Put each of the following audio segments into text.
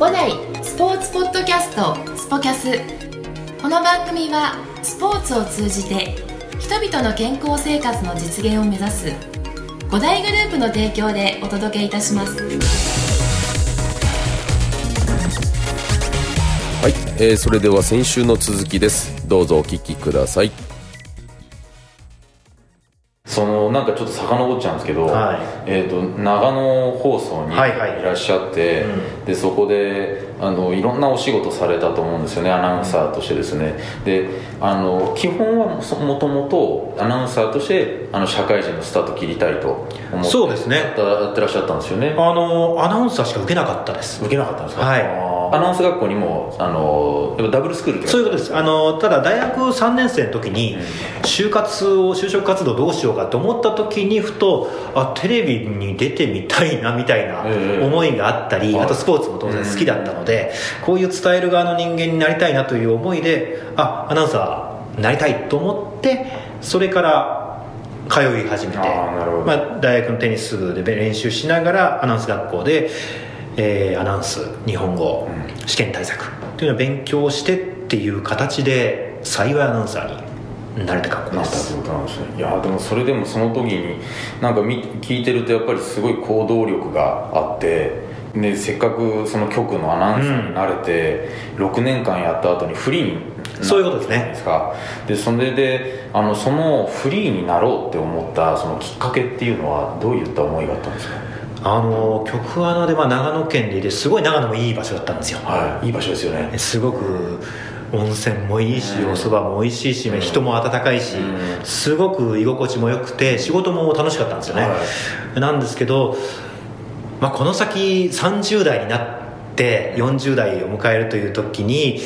五代スポーツポッドキャストスポキャス。この番組はスポーツを通じて人々の健康生活の実現を目指す五大グループの提供でお届けいたします。はい、えーそれでは先週の続きです。どうぞお聞きください。そのなんかちょっと遡っちゃうんですけど、はい。えー、と長野放送にいはい。はいらっしゃって、うん。でそこであのいろんなお仕事されたと思うんですよねアナウンサーとしてですね。であの基本はそもともとアナウンサーとしてあの社会人のスタート切りたいと思ってそうですね。やってらっしゃったんですよね。あのアナウンサーしか受けなかったです。受けなかったんですか？はい。アナウンス学校にもあのダブルスクールそういうことです。あのただ大学3年生の時に就活を就職活動どうしようかと思った時にふとあテレビに出てみたいなみたいなええ。思いがあったり、はい。あとスポーツも当然好きだったので、こういう伝える側の人間になりたいなという思いであアナウンサーになりたいと思ってそれから通い始めてまあ、大学のテニス部で練習しながらアナウンス学校で、えーアナウンス日本語、試験対策というのを勉強してっていう形で幸いアナウンサーになれた格好なですいやでもそれでもその時になんかみ聞いてるとやっぱりすごい行動力があってね、せっかくその局のアナウンサーになれて、6年間やった後にフリーになったそういうことですね。ですか。でそれであのそのフリーになろうって思ったそのきっかけっていうのはどういった思いがあったんですか？あの局アナでまあ長野県でいてすごい長野もいい場所だったんですよ。はい。いい場所ですよね。すごく温泉もいいし、お蕎麦も美味しいし、人も温かいし、うん。すごく居心地も良くて仕事も楽しかったんですよね、はなんですけど、まあ、この先30代になって40代を迎えるという時に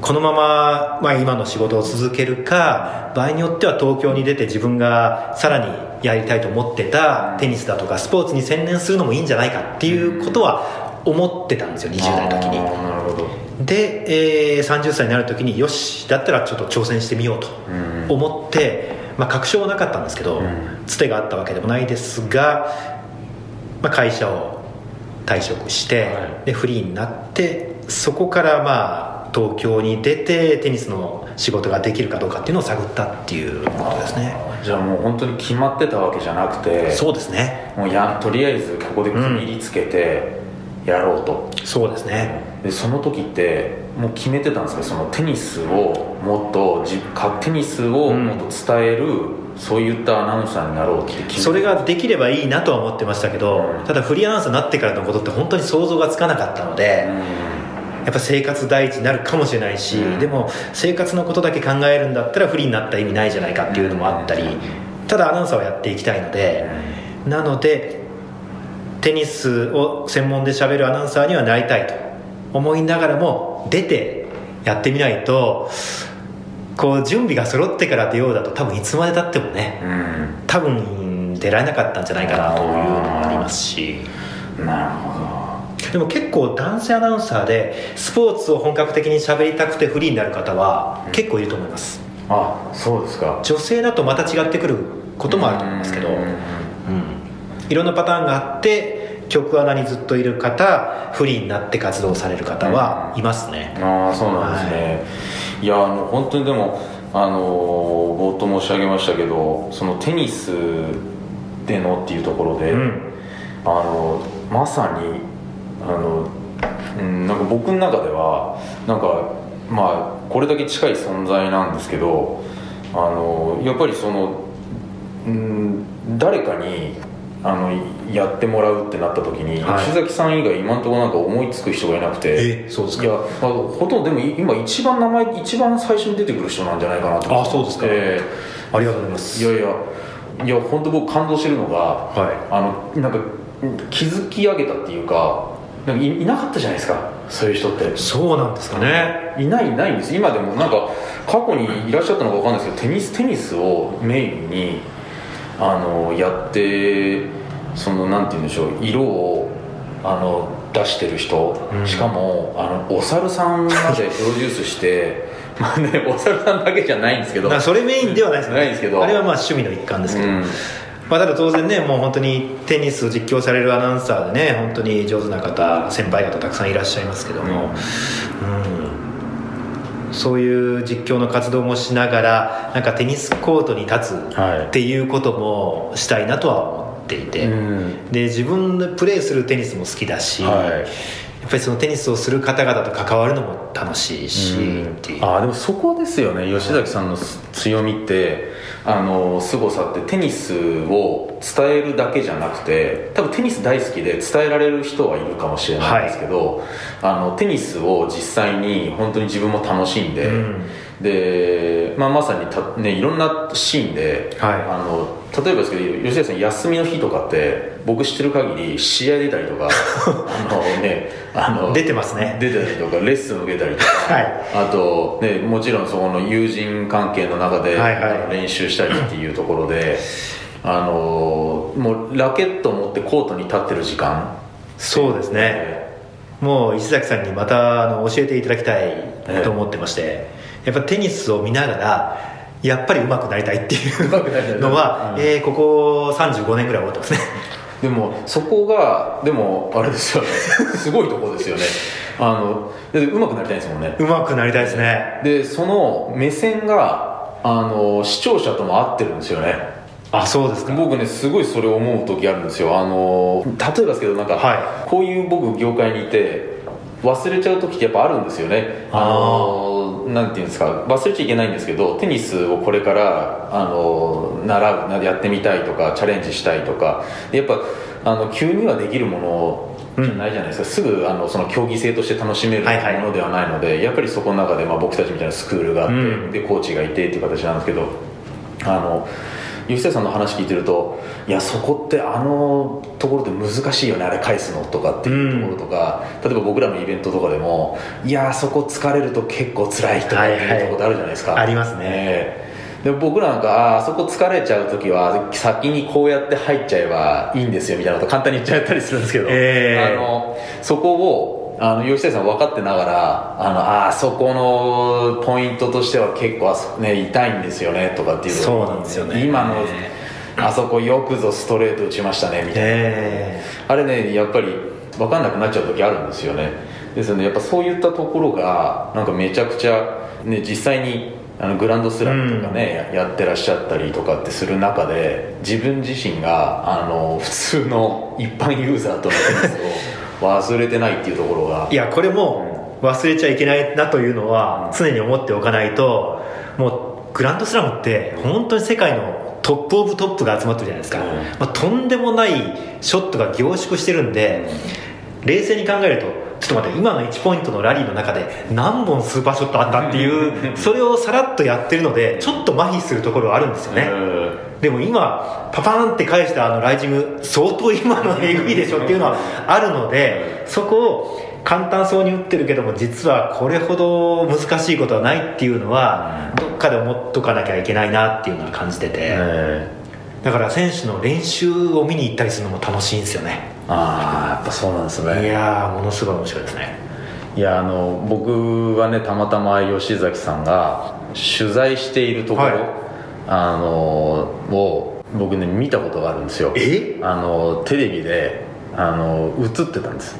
このまま、まあ、今の仕事を続けるか場合によっては東京に出て自分がさらにやりたいと思ってたテニスだとかスポーツに専念するのもいいんじゃないかっていうことは思ってたんですよ20代の時に。なるほど。で、えー30歳になる時によしだったらちょっと挑戦してみようとうん。思って、まあ、確証はなかったんですけど、うん。つてがあったわけでもないですが、まあ、会社を退職して、はい。でフリーになってそこからまあ東京に出てテニスの仕事ができるかどうかっていうのを探ったっていうことですね。じゃあもう本当に決まってたわけじゃなくてそうですね。もうやとりあえずここで区切りつけてやろうと、そうですね。でその時ってもう決めてたんですか？そのテニスをもっとじかテニスをもっと伝える、そういったアナウンサーになろうってそれができればいいなとは思ってましたけど、うん。ただフリーアナウンサーになってからのことって本当に想像がつかなかったので、やっぱ生活第一になるかもしれないし、うん。でも生活のことだけ考えるんだったらフリーになった意味ないじゃないかっていうのもあったり、ただアナウンサーをやっていきたいので、なのでテニスを専門で喋るアナウンサーにはなりたいと思いながらも出てやってみないとこう準備が揃ってから出ようだと多分いつまでたってもねうん。多分出られなかったんじゃないかな。というのもありますし。なるほでも結構男性アナウンサーでスポーツを本格的に喋りたくてフリーになる方は結構いると思います。どあそうですか。女性だとまた違ってくることもあると思うんですけど、うん。うん。いろんなパターンがあって曲穴にずっといる方フリーになって活動される方はいますね、ああそうなんですね、い、やあの本当にでもあの冒頭申し上げましたけどそのテニスでのっていうところで、うん。あのまさにあの、うん、なんか僕の中ではなんかまあこれだけ近い存在なんですけどあのやっぱりその、うん、誰かにあのやってもらうってなった時に、はい。吉崎さん以外今のところなんか思いつく人がいなくてえそうですか？いや、まあ、ほとんどでも今一番名前一番最初に出てくる人なんじゃないかなと思って。あそうですか。えありがとうございます。えいやいやいや本当僕感動してるのが、はあのなんか築き上げたっていうかなんかいいなかったじゃないですかそういう人って。そうなんですかね。いないいないんです。今でもなんか過去にいらっしゃったのか分かんないですけどテニステニスをメインにあのやってそのなんて言うんでしょう色をあの出してる人、うん。しかもあのお猿さんまでプロデュースして まあねお猿さんだけじゃないんですけど。それメインではないですけどないですけど。あれはまあ趣味の一環ですけど、うん。まあ、ただ当然ねもう本当にテニスを実況されるアナウンサーでね本当に上手な方先輩方たくさんいらっしゃいますけども、うん、そういう実況の活動もしながらなんかテニスコートに立つはい。っていうこともしたいなとは思っていて、うん。で自分でプレーするテニスも好きだし、はい。やっぱりそのテニスをする方々と関わるのも楽しいし、う。あーでもそこですよね。吉崎さんのす強みってあの凄さってテニスを伝えるだけじゃなくて多分テニス大好きで伝えられる人はいるかもしれないんですけど、あのテニスを実際に本当に自分も楽しんで、うん。で、まあ、まさにた、ね、いろんなシーンで、はい。あの例えばですけど吉崎さん休みの日とかって僕知ってる限り試合出たりとか あの、ね、あの出てますね。出たりとかレッスン受けたりとか、はい。あと、ね、もちろんそこの友人関係の中ではいはい。練習したりっていうところで、あのもうラケットを持ってコートに立ってる時間、そうですね、もう石崎さんにまたあの教えていただきたいと思ってまして、やっぱテニスを見ながらやっぱり上手くなりたいっていうのは、うんえーここ35年ぐらい思ってますねでもそこがでもあれですよね。すごいとこですよね。あのだって上手くなりたいんですもんね。上手くなりたいですね。でその目線があの視聴者とも合ってるんですよね。あそうですか。僕ねすごいそれを思う時あるんですよ。あの例えばですけどなんか、はこういう僕業界にいて忘れちゃう時ってやっぱあるんですよね。あのなんていうんですか忘れちゃいけないんですけどテニスをこれからあの習うなやってみたいとかチャレンジしたいとかやっぱあの急にはできるものじゃないじゃないですか、すぐあのその競技性として楽しめるもはいはいのではないので、やっぱりそこの中で、まあ、僕たちみたいなスクールがあって、うん。でコーチがいてっていう形なんですけどあの吉田さんの話聞いてるといやそこってあのところで難しいよねあれ返すのとかっていうところとか、例えば僕らのイベントとかでもいやあそこ疲れると結構辛いとかっていうところってあるじゃないですか、はいはいありますね。ええ。で僕らなんかあそこ疲れちゃう時は先にこうやって入っちゃえばいいんですよみたいなこと簡単に言っちゃったりするんですけど、ええ。あのそこをあの吉谷さん分かってながらあのあーそこのポイントとしては結構あそ、ね、痛いんですよねとかっていうそうなんですよね。今のあそこよくぞストレート打ちましたねみたいな、えあれねやっぱり分かんなくなっちゃう時あるんですよね。ですのでやっぱそういったところがなんかめちゃくちゃ、ね、実際にあのグランドスラムとかね、やってらっしゃったりとかってする中で自分自身があの普通の一般ユーザーとのテニスを忘れてないっていうところが。ーいやこれも忘れちゃいけないなというのは常に思っておかないともうグランドスラムって本当に世界のトップオブトップが集まってるじゃないですか、うん。まあ、とんでもないショットが凝縮してるんで、冷静に考えるとちょっと待って今の1ポイントのラリーの中で何本スーパーショットあったっていうそれをさらっとやってるのでちょっと麻痺するところはあるんですよね、うんでも今パパーンって返したあのライジング相当今のえぐいでしょっていうのはあるのでそこを簡単そうに打ってるけども実はこれほど難しいことはないっていうのはどっかで思っとかなきゃいけないなっていうのは感じててえだから選手の練習を見に行ったりするのも楽しいんですよね。ああやっぱそうなんですいねやーものすごい面白いですね。いやあの僕はねたまたま吉崎さんが取材しているところ、はいあのを僕ね見たことがあるんですよ。え？あのテレビであの映ってたんです。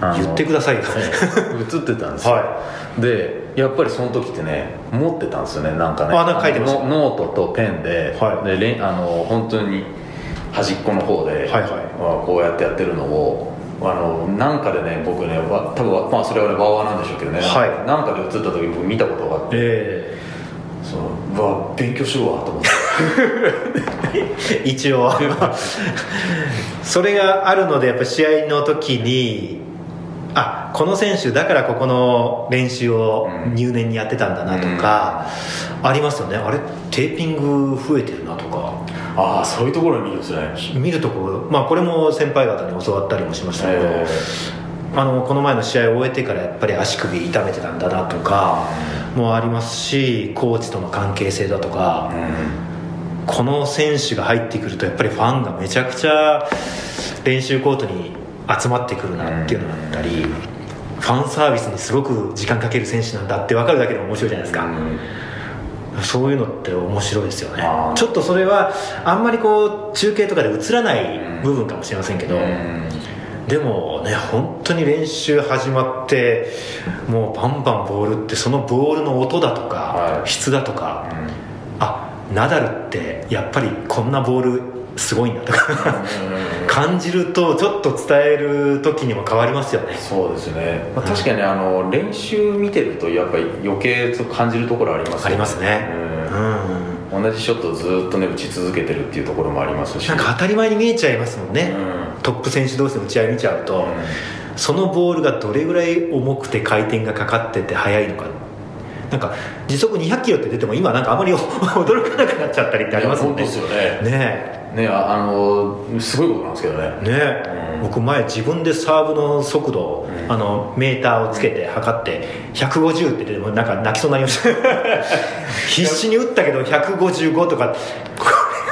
言ってくださいよ。映ってたんですよ、はでやっぱりその時ってね持ってたんですよねなんかね。あなんか書いてまノートとペンで,、はい。であの本当に端っこの方で、はいはい。まあこうやってやってるのをあのなんかでね僕ねわ多分まあそれはねワーワーなんでしょうけどね、はい。なんかで映った時僕見たことがあって。えそのうわ勉強しろわと思って。ー 一応。それがあるのでやっぱ試合の時にあこの選手だからここの練習を入念にやってたんだなとか、ありますよね。あれテーピング増えてるなとか。ああそういうところに見るんですね見るとこまあこれも先輩方に教わったりもしましたけど、えあのこの前の試合を終えてからやっぱり足首痛めてたんだなとかもありますしコーチとの関係性だとか、この選手が入ってくるとやっぱりファンがめちゃくちゃ練習コートに集まってくるなっていうのだったり、ファンサービスにすごく時間かける選手なんだって分かるだけでも面白いじゃないですか、そういうのって面白いですよね。ちょっとそれはあんまりこう中継とかで映らない部分かもしれませんけど、うんでもね本当に練習始まってもうバンバンボールってそのボールの音だとか、はい。質だとか、あナダルってやっぱりこんなボールすごいんだとか感じるとちょっと伝える時にも変わりますよね。そうですね、まあ、確かにあの練習見てるとやっぱり余計と感じるところありますよありますね。うん。うん。同じショットをずっとね打ち続けてるっていうところもありますし。なんか当たり前に見えちゃいますもんね、うんトップ選手同士の打ち合い見ちゃうと、うん。そのボールがどれぐらい重くて回転がかかってて速いのか。なんか時速200キロって出ても今なんかあまり 驚かなくなっちゃったりってありますもんねですよね。ねねああのすごいことなんですけどね。えねえ、うん。僕前自分でサーブの速度を、うん。あのメーターをつけて測って150って出てもなんか泣きそうになりました。必死に打ったけど155とか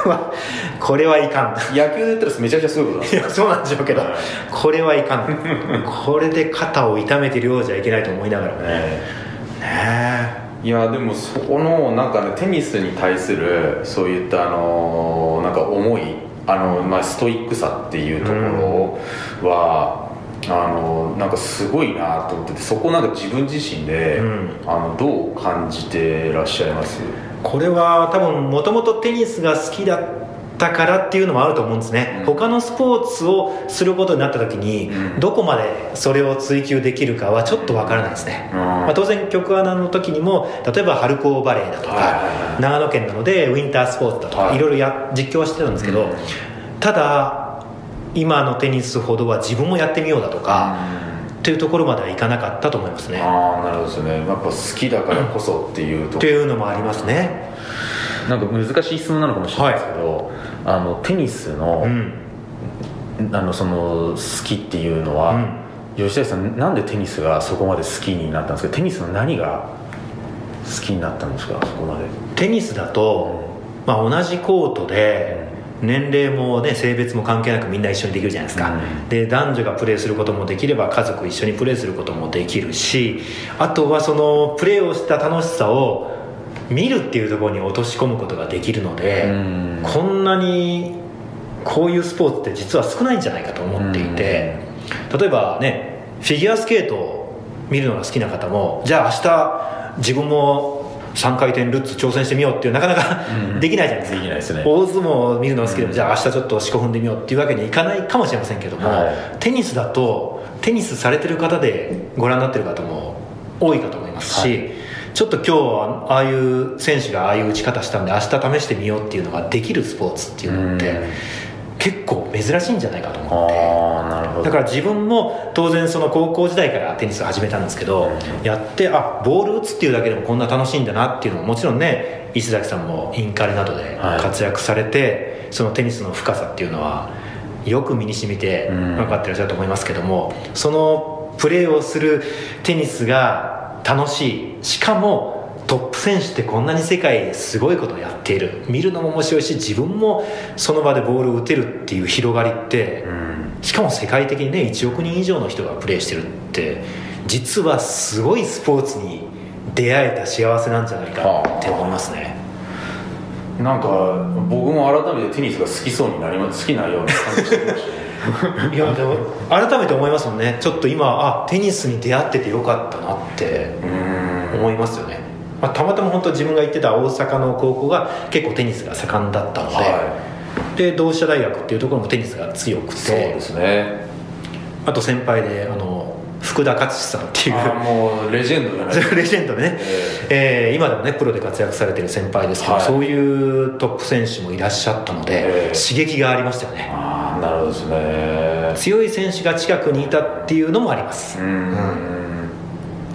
は これはいかん。野球で言ったらめちゃくちゃすごいことなんですよ。いやそうなんでしょうけどはい。これはいかん。これで肩を痛めてるようじゃいけないと思いながらもね。ね。ねいやでもそこのなんかねテニスに対するそういったあのなんか思いあの、まあ、ストイックさっていうところは、あのなんかすごいなと思っててそこなんか自分自身で、うん。あのどう感じてらっしゃいます？これは多分もともとテニスが好きだったからっていうのもあると思うんですね、うん。他のスポーツをすることになった時に、うん。どこまでそれを追求できるかはちょっとわからないですね、うん。まあ、当然局アナの時にも例えば春高バレーだとか、はい。長野県なのでウィンタースポーツだとか、はい。いろいろや実況はしてたんですけど、うん。ただ今のテニスほどは自分もやってみようだとか、っていうところまではいかなかったと思いますね。ああなるほどですね。やっぱ好きだからこそっていうとっていうのもありますね。なんか難しい質問なのかもしれないですけど、あのテニスの,、うん。あのその好きっていうのは、吉谷さんなんでテニスがそこまで好きになったんですか？テニスの何が好きになったんですか？そこまで。テニスだと、まあ、同じコートで年齢も、ね、性別も関係なくみんな一緒にできるじゃないですか、うん。で男女がプレーすることもできれば家族一緒にプレーすることもできるしあとはそのプレーをした楽しさを見るっていうところに落とし込むことができるので、うん。こんなにこういうスポーツって実は少ないんじゃないかと思っていて、例えばねフィギュアスケートを見るのが好きな方もじゃあ明日自分も3回転ルッツ挑戦してみようっていうなかなかうん。できないじゃないですか、できないですね。大相撲を見るのが好きでも、うん。じゃあ明日ちょっと四股踏んでみようっていうわけにはいかないかもしれませんけども、はい。テニスだとテニスされてる方でご覧になってる方も多いかと思いますし、はちょっと今日はああいう選手がああいう打ち方したんで明日試してみようっていうのができるスポーツっていうのって、うん結構珍しいんじゃないかと思って。だから自分も当然その高校時代からテニスを始めたんですけど、やってあボール打つっていうだけでもこんな楽しいんだなっていうのももちろんね石崎さんもインカレなどではい。活躍されて、そのテニスの深さっていうのはよく身に染みてうん。分かってらっしゃると思いますけども、そのプレーをするテニスが楽しい。しかもトップ選手ってこんなに世界ですごいことをやっている。見るのも面白いし自分もその場でボールを打てるっていう広がりって、うん。しかも世界的にね1億人以上の人がプレーしてるって実はすごいスポーツに出会えた幸せなんじゃないかって思いますね。なんか僕も改めてテニスが好きそうになります好きなような感じしてきましたね。いやでも改めて思いますもんね。ちょっと今あテニスに出会っててよかったなってうん。思いますよね、まあ、たまたま本当自分が行ってた大阪の高校が結構テニスが盛んだったので、はで同志社大学っていうところもテニスが強くいそうてですね。あと先輩であの福田勝志さんっていうもうレジェンドじゃないですかレジェンドでね、えー今でもねプロで活躍されてる先輩ですけど、はい。そういうトップ選手もいらっしゃったので、ええ。刺激がありましたよね。ああなるほどですね。強い選手が近くにいたっていうのもあります、うん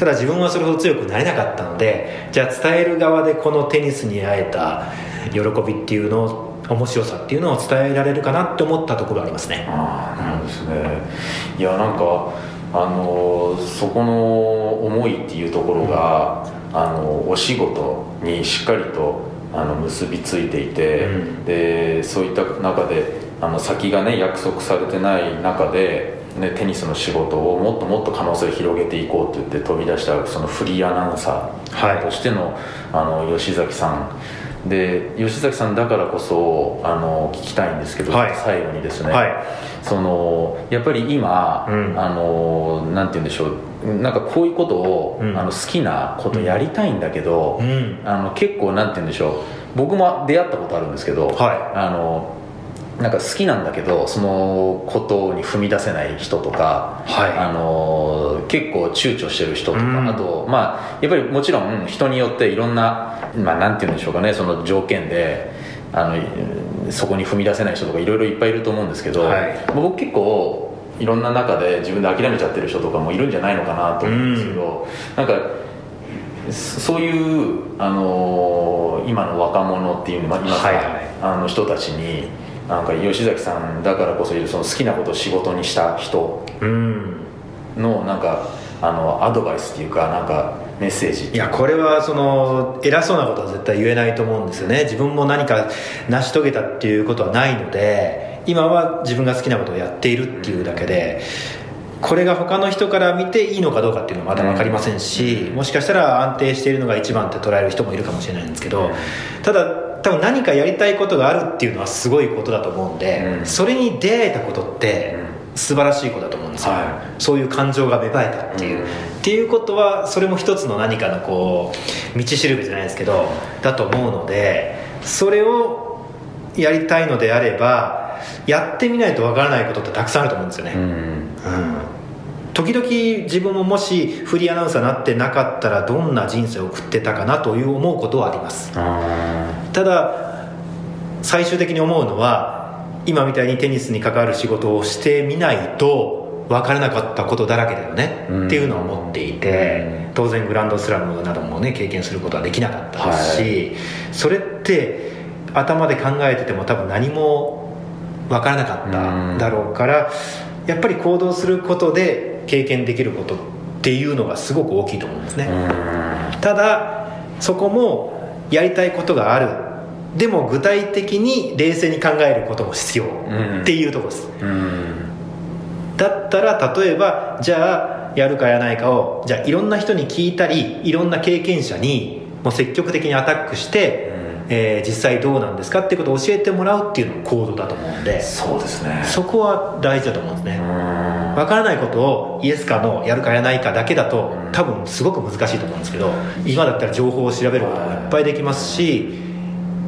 ただ自分はそれほど強くなれなかったのでじゃあ伝える側でこのテニスに会えた喜びっていうのを面白さっていうのを伝えられるかなって思ったところありますね。ああなるほどですね。いやなんかあのそこの思いっていうところが、あのお仕事にしっかりとあの結びついていて、うん。でそういった中であの先がね約束されてない中でね、テニスの仕事をもっともっと可能性を広げていこうって言って飛び出したそのフリーアナウンサーとしての,、あの吉崎さん。で吉崎さんだからこそあの聞きたいんですけど、はい。最後にですね、はい。そのやっぱり今、うん。あのなんて言うんでしょう。なんかこういうことを、うん。あの好きなことやりたいんだけど、うん。あの結構なんて言うんでしょう。僕も出会ったことあるんですけど、はあのなんか好きなんだけどそのことに踏み出せない人とか、はい。あの結構躊躇してる人とか、うん。あとまあやっぱりもちろん人によっていろんな、まあ、なんて言うんでしょうかねその条件であのそこに踏み出せない人とかいろいろいっぱいいると思うんですけど、はい。まあ僕結構いろんな中で自分で諦めちゃってる人とかもいるんじゃないのかなと思うんですけど、なんかそそういう、あの今の若者っていうの今はいはい。あの人たちになんか吉崎さんだからこそいるその好きなことを仕事にした人うん。のなんかあのアドバイスっていうかなんかメッセージいやこれはその偉そうなことは絶対言えないと思うんですよね。自分も何か成し遂げたっていうことはないので今は自分が好きなことをやっているっていうだけでこれが他の人から見ていいのかどうかっていうのはまだ分かりませんしもしかしたら安定しているのが一番って捉える人もいるかもしれないんですけどただ多分何かやりたいことがあるっていうのはすごいことだと思うんでうん。それに出会えたことって素晴らしいことだと思うんですよ。はそういう感情が芽生えたっていう、うん。っていうことはそれも一つの何かのこう道しるべじゃないですけどだと思うのでそれをやりたいのであればやってみないとわからないことってたくさんあると思うんですよね、うん。うん。時々自分ももしフリーアナウンサーになってなかったらどんな人生を送ってたかなという思うことはあります。あただ最終的に思うのは今みたいにテニスに関わる仕事をしてみないと分からなかったことだらけだよね、うん。っていうのを思っていて当然グランドスラムなどもね経験することはできなかったですし、それって頭で考えてても多分何も分からなかっただろうからやっぱり行動することで経験できることっていうのがすごく大きいと思うんですね、ただそこもやりたいことがある。でも具体的に冷静に考えることも必要ん。っていうところです、うん。だったら例えばじゃあやるかやらないかをじゃあいろんな人に聞いたりいろんな経験者にもう積極的にアタックして、えー実際どうなんですかっていうことを教えてもらうっていうのも行動だと思うんで。そうですね。そこは大事だと思うんですね、うん。分からないことをイエスかノーやるかやらないかだけだと多分すごく難しいと思うんですけど今だったら情報を調べることもいっぱいできますし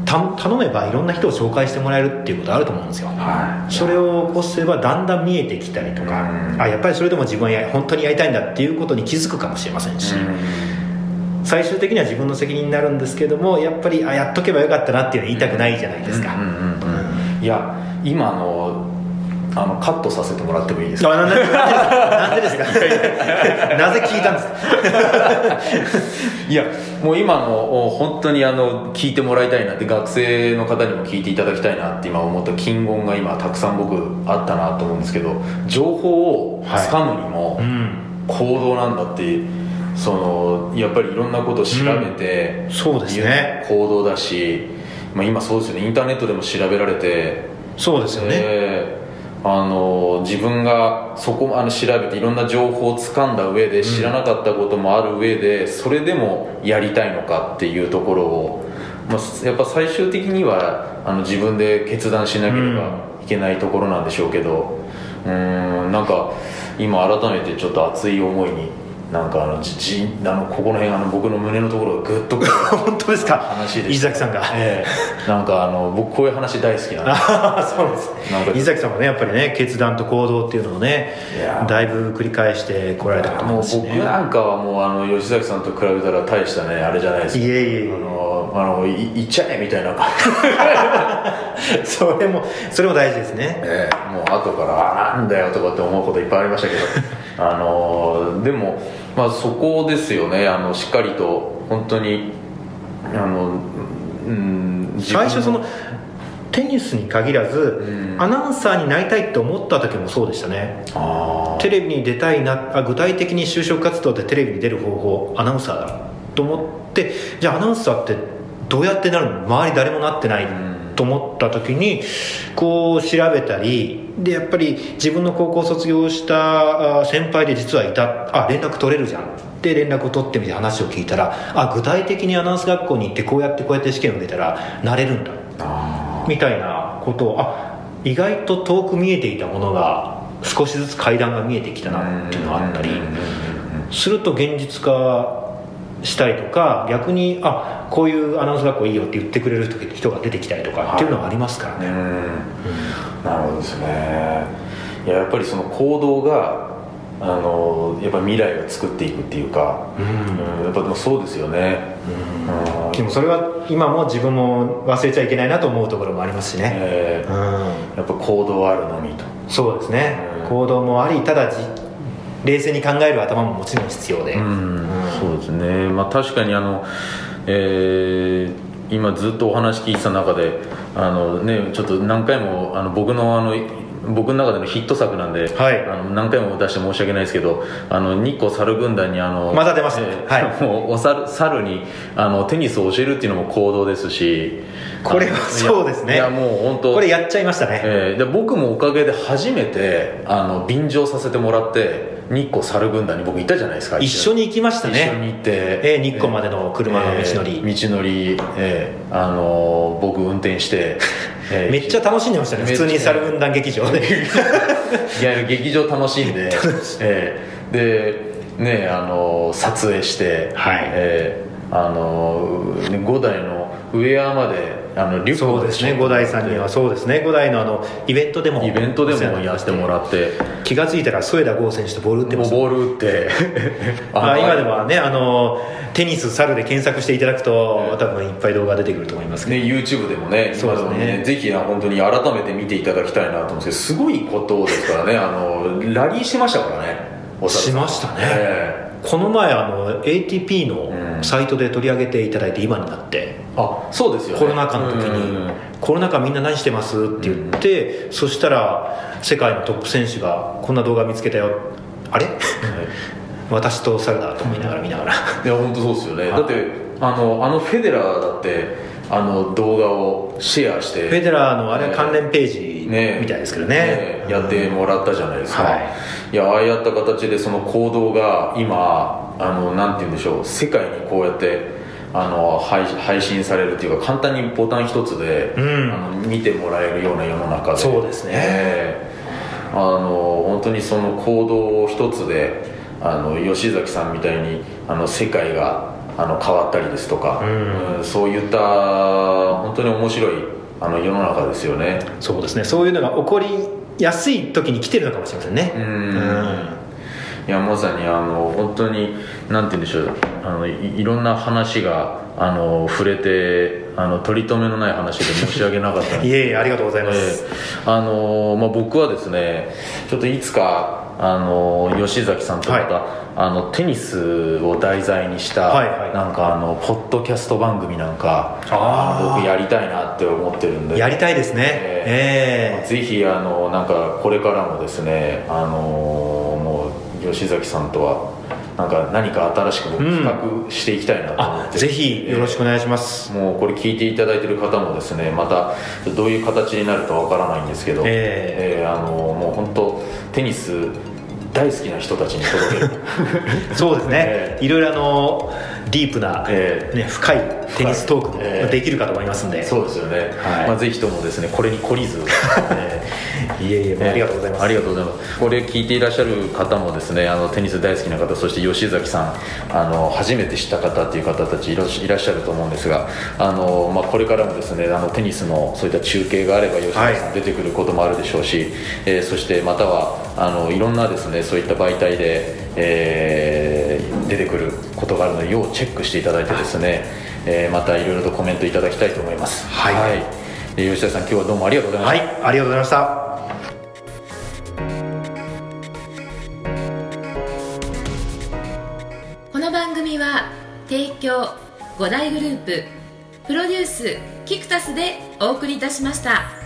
た頼めばいろんな人を紹介してもらえるっていうことあると思うんですよ。はい。それを起こせばだんだん見えてきたりとかうん。あやっぱりそれでも自分はや本当にやりたいんだっていうことに気づくかもしれませんし最終的には自分の責任になるんですけどもやっぱりあやっとけばよかったなっていうのは言いたくないじゃないですか。うんうんうんうん。いや今のあのカットさせてもらってもいいですか？あなんででですか？なぜ聞いたんですか？いやもう今のお本当にあの聞いてもらいたいなって学生の方にも聞いていただきたいなって今思った金言が今たくさん僕あったなと思うんですけど情報をつかむにもうん。行動なんだってそのやっぱりいろんなことを調べて、そうですね。行動だし、まあ、今そうですよね。インターネットでも調べられてそうですよね、であの自分がそこあの調べていろんな情報をつかんだ上で知らなかったこともある上で、それでもやりたいのかっていうところを、まあ、やっぱ最終的にはあの自分で決断しなければいけないところなんでしょうけどうーんなんか今改めてちょっと熱い思いになんかあのじじあのここの辺あの僕の胸のところがグッとくる 本当ですか？話で崎さんが。ええ。なんかあの僕こういう話大好きなんで。そうです。なんか伊崎さんもねやっぱりね決断と行動っていうのをねいやだいぶ繰り返してこられたと思もううしね。僕なんかはもうあの吉崎さんと比べたら大したねあれじゃないですか。いえいえ。あのあのいいっちゃえみたいな感じ。それもそれも大事ですね。ええもう後からあなんだよとかって思うこといっぱいありましたけど。あのでも、まあ、そこですよね。あのしっかりと本当にあのうん最初そのテニスに限らず、うん。アナウンサーになりたいって思った時もそうでしたね。あテレビに出たいなあ具体的に就職活動でテレビに出る方法アナウンサーだと思ってじゃあアナウンサーってどうやってなるの？周り誰もなってない、ん。と思った時にこう調べたりでやっぱり自分の高校卒業したあ先輩で実はいたあ連絡取れるじゃん。で連絡を取ってみて話を聞いたらあ具体的にアナウンス学校に行ってこうやってこうやって試験を受けたらなれるんだ。みたいなことをあ意外と遠く見えていたものが少しずつ階段が見えてきたなっていうのがあったりすると現実化したりとか逆にあこういうアナウンス学校いいよって言ってくれる人が出てきたりとかっていうのがありますからね、うん。なるほどですね。いややっぱりその行動があのやっぱ未来を作っていくっていうか、うん。やっぱでもそうですよね、うん。でもそれは今も自分も忘れちゃいけないなと思うところもありますしね、えーうん。やっぱ行動あるのみと。そうですね、うん。行動もありただじ冷静に考える頭ももちろん必要で、うんそうですね。まあ確かにあの、えー今ずっとお話聞いてた中であのねちょっと何回もあの僕のあの僕の中でのヒット作なんで、はい。あの何回も出して申し訳ないですけどあの日光猿軍団にあのまた出ますえーはい。もうお猿猿にあのテニスを教えるっていうのも行動ですしこれはそうですね。いやいやもう本当これやっちゃいましたね、えーで僕もおかげで初めてあの便乗させてもらって日光猿軍団に僕いたじゃないですか一緒に。行きましたね。一緒に行って、えー日光までの車の道のりえー道のり、えーあのー僕運転して、えー めっちゃ楽しんでましたね普通に猿軍団劇場で。いや劇場楽しんで、えーでねあのー撮影して、はい。えーあのーね五代のウェアまであのリュック。そうですね。五代さんには。そうですね。五代のあのイベントでも。イベントでもやってもらって。気が付いたら添田剛選手とボール打ってましたもうボール打って。あ今ではねあのテニス猿で検索していただくと多分いっぱい動画出てくると思いますけど、ね、YouTube でもね、そうですね。今でもね、ぜひ本当に改めて見ていただきたいなと思うんですけど、すごいことですからね、あのラリーしましたからね、しましたね。えこの前あの ATP のうん。サイトで取り上げていただいて今になって、えあそうですよね、コロナ禍の時うん。に「コロナ禍みんな何してます?」って言って、そしたら世界のトップ選手が「こんな動画見つけたよ」あれ？私と猿だと思いながら見ながら。いや、本当そうですよね、はい。だってあの、あのフェデラーだって、あの動画をシェアして、フェデラーのあれは関連ページねみたいですけどね。やってもらったじゃないですか、はい。いやああやった形でその行動が今あのなんて言うんでしょう。世界にこうやってあの配配信されるっていうか簡単にボタン一つで、うん。あの見てもらえるような世の中で。そうですね。ええ。あの本当にその行動一つであの吉崎さんみたいにあの世界があの変わったりですとか、うん。うんそういった本当に面白いあの世の中ですよね。そうですね。そういうのが起こりやすい時に来てるのかもしれませんね。うんいやまさにあの本当になんて言うんでしょうあのいいろんな話があの触れてあの取り留めのない話で申し訳なかった。いえいえありがとうございます、ええ。あのまあ、僕はですねちょっといつかあの吉崎さんとまた、はあのテニスを題材にした、はいはい。なんかあのポッドキャスト番組なんか僕やりたいなって思ってるんで。やりたいですね。ええ。ぜひあのなんかこれからもですねあの吉崎さんとはなんか何か新しく僕企画していきたいなと思って、あぜひよろしくお願いします、もうこれ聞いていただいてる方もですねまたどういう形になるかわからないんですけど、ええーあのもう本当テニス大好きな人たちに届ける。そうですね、えいろいろあのディープな、ええね、深いテニストークもええ。できるかと思いますんで、そうですよね、はい。まあ、ぜひともですねこれに懲りず、えーいえいえもうありがとうございます、ありがとうございます。これ聞いていらっしゃる方もですねあのテニス大好きな方そして吉崎さんあの初めて知った方っていう方たちいらっしゃると思うんですがあの、まあ、これからもですねあのテニスのそういった中継があれば吉崎さんはい。出てくることもあるでしょうし、えーそしてまたはあのいろんなですねそういった媒体で、えー出てくることがあるので要チェックしていただいてですね、えーまたいろいろとコメントいただきたいと思います。はい。で吉崎さん今日はどうもありがとうございました。はいありがとうございました。この番組は提供5大グループプロデュースキクタスでお送りいたしました。